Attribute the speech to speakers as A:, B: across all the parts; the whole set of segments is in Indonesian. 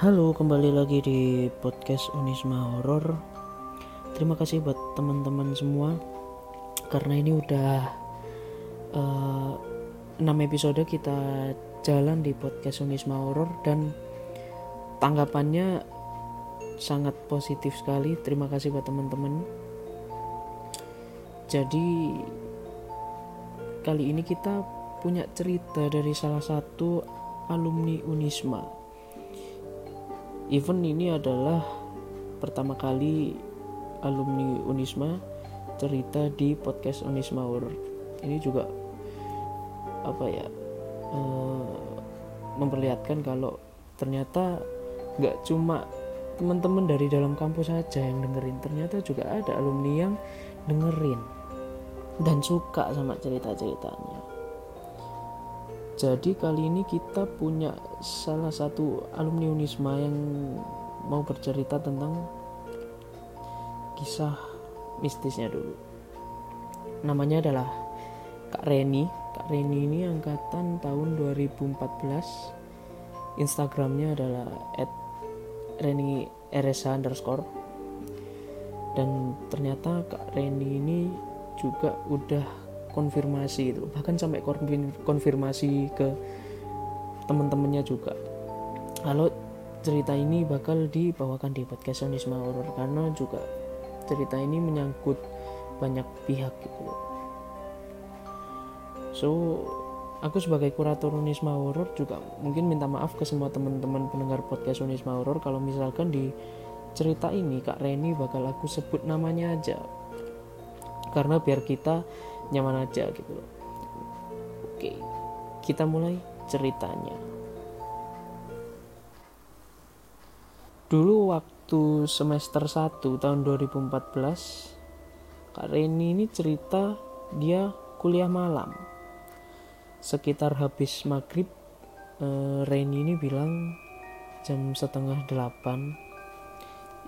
A: Halo, kembali lagi di podcast Unisma Horor. Terima kasih buat teman-teman semua karena ini udah uh, eh, 6 episode kita jalan di podcast Unisma Horor dan tanggapannya sangat positif sekali. Terima kasih buat teman-teman. Jadi kali ini kita punya cerita dari salah satu alumni Unisma. Event ini adalah pertama kali alumni Unisma cerita di podcast Unisma World. Ini juga apa ya uh, memperlihatkan kalau ternyata nggak cuma teman-teman dari dalam kampus saja yang dengerin ternyata juga ada alumni yang dengerin dan suka sama cerita-ceritanya jadi kali ini kita punya salah satu alumni Unisma yang mau bercerita tentang kisah mistisnya dulu. Namanya adalah Kak Reni. Kak Reni ini angkatan tahun 2014. Instagramnya adalah Reni RSH underscore. Dan ternyata Kak Reni ini juga udah konfirmasi itu bahkan sampai konfirmasi ke teman-temannya juga. Kalau cerita ini bakal dibawakan di podcast Onisma Horror karena juga cerita ini menyangkut banyak pihak gitu. So aku sebagai kurator Unisma Horror juga mungkin minta maaf ke semua teman-teman pendengar podcast Unisma Horror kalau misalkan di cerita ini Kak Reni bakal aku sebut namanya aja karena biar kita nyaman aja gitu loh. Oke kita mulai ceritanya. Dulu waktu semester 1 tahun 2014 Kak Reni ini cerita dia kuliah malam. Sekitar habis maghrib eh, Reni ini bilang jam setengah delapan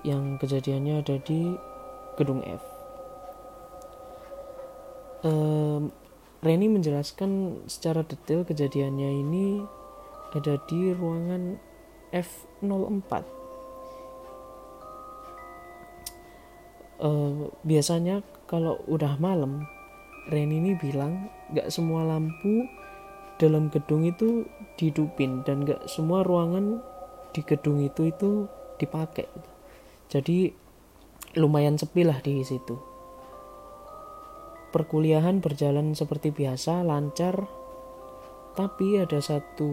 A: yang kejadiannya ada di gedung F um, Reni menjelaskan secara detail kejadiannya ini ada di ruangan F04. Uh, biasanya kalau udah malam, Reni ini bilang gak semua lampu dalam gedung itu dihidupin dan gak semua ruangan di gedung itu itu dipakai. Jadi lumayan sepi lah di situ perkuliahan berjalan seperti biasa, lancar, tapi ada satu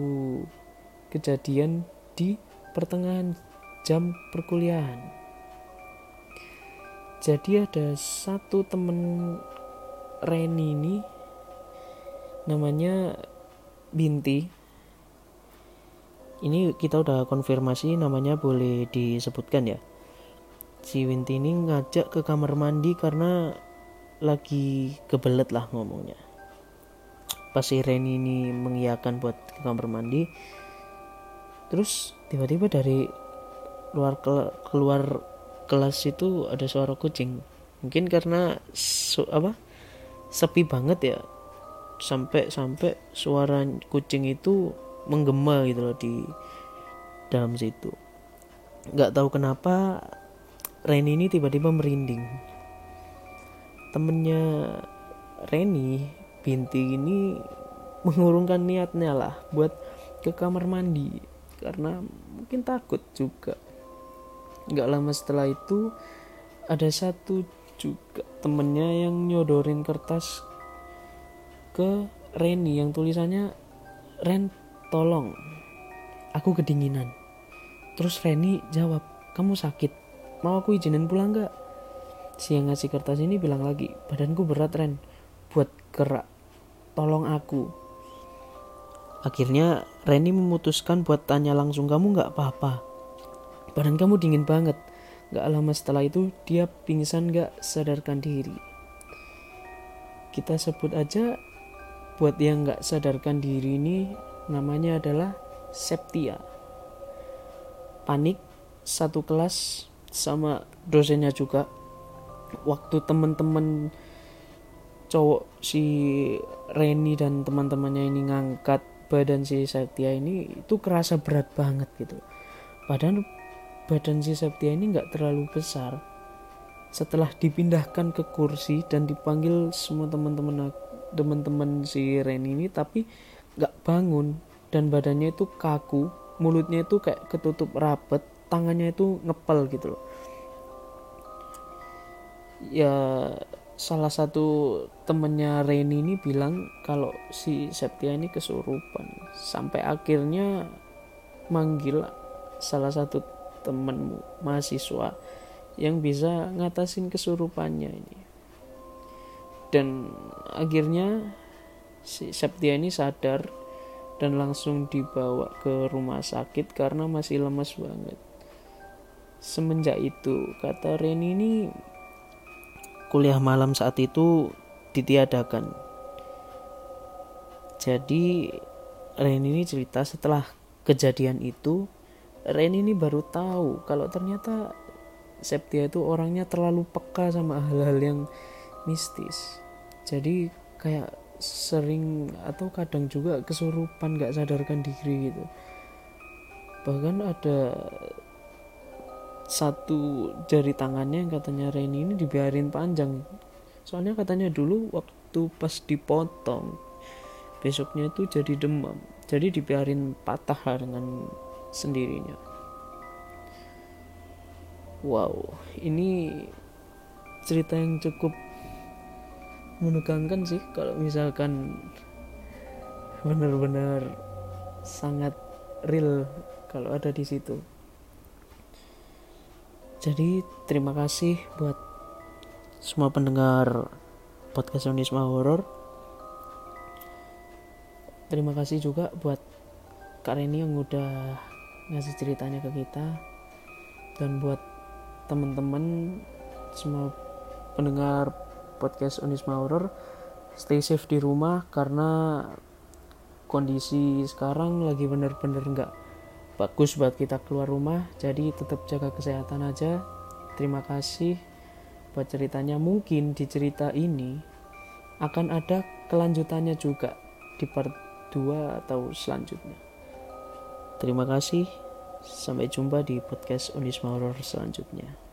A: kejadian di pertengahan jam perkuliahan. Jadi ada satu temen Reni ini namanya Binti. Ini kita udah konfirmasi namanya boleh disebutkan ya. Si Binti ini ngajak ke kamar mandi karena lagi kebelet lah ngomongnya. Pas si Reni ini mengiyakan buat ke kamar mandi terus tiba-tiba dari luar ke keluar kelas itu ada suara kucing. Mungkin karena su apa sepi banget ya. Sampai sampai suara kucing itu menggema gitu loh di dalam situ. Nggak tahu kenapa Reni ini tiba-tiba merinding temennya Reni Binti ini mengurungkan niatnya lah buat ke kamar mandi. Karena mungkin takut juga. Nggak lama setelah itu ada satu juga temennya yang nyodorin kertas ke Reni yang tulisannya Ren tolong aku kedinginan. Terus Reni jawab kamu sakit mau aku izinin pulang gak si yang ngasih kertas ini bilang lagi badanku berat Ren. Buat gerak tolong aku. Akhirnya Reni memutuskan buat tanya langsung kamu nggak apa-apa? Badan kamu dingin banget. Gak lama setelah itu dia pingsan gak sadarkan diri. Kita sebut aja buat yang gak sadarkan diri ini namanya adalah Septia. Panik satu kelas sama dosennya juga waktu temen-temen cowok si Reni dan teman-temannya ini ngangkat badan si Satya ini itu kerasa berat banget gitu. Padahal badan si Septia ini nggak terlalu besar. Setelah dipindahkan ke kursi dan dipanggil semua teman-teman teman-teman si Ren ini tapi nggak bangun. Dan badannya itu kaku mulutnya itu kayak ketutup rapet tangannya itu ngepel gitu loh ya salah satu temennya Reni ini bilang kalau si Septia ini kesurupan. Sampai akhirnya manggil salah satu temenmu mahasiswa yang bisa ngatasin kesurupannya ini. Dan akhirnya si Septia ini sadar dan langsung dibawa ke rumah sakit karena masih lemas banget. Semenjak itu kata Reni ini kuliah malam saat itu ditiadakan. Jadi Ren ini cerita setelah kejadian itu Ren ini baru tahu kalau ternyata Septia itu orangnya terlalu peka sama hal-hal yang mistis. Jadi kayak sering atau kadang juga kesurupan gak sadarkan diri gitu. Bahkan ada satu jari tangannya yang katanya Reni ini dibiarin panjang. Soalnya katanya dulu waktu pas dipotong besoknya itu jadi demam. Jadi dibiarin patah dengan sendirinya. Wow ini cerita yang cukup menegangkan sih kalau misalkan benar-benar sangat real kalau ada di situ jadi terima kasih buat semua pendengar podcast Unisma Horror. Terima kasih juga buat Kak Reni yang udah ngasih ceritanya ke kita dan buat teman-teman semua pendengar podcast Unisma Horror stay safe di rumah karena kondisi sekarang lagi bener-bener nggak bagus buat kita keluar rumah jadi tetap jaga kesehatan aja. Terima kasih. Buat ceritanya mungkin di cerita ini akan ada kelanjutannya juga di part 2 atau selanjutnya. Terima kasih. Sampai jumpa di podcast Unisma Horror selanjutnya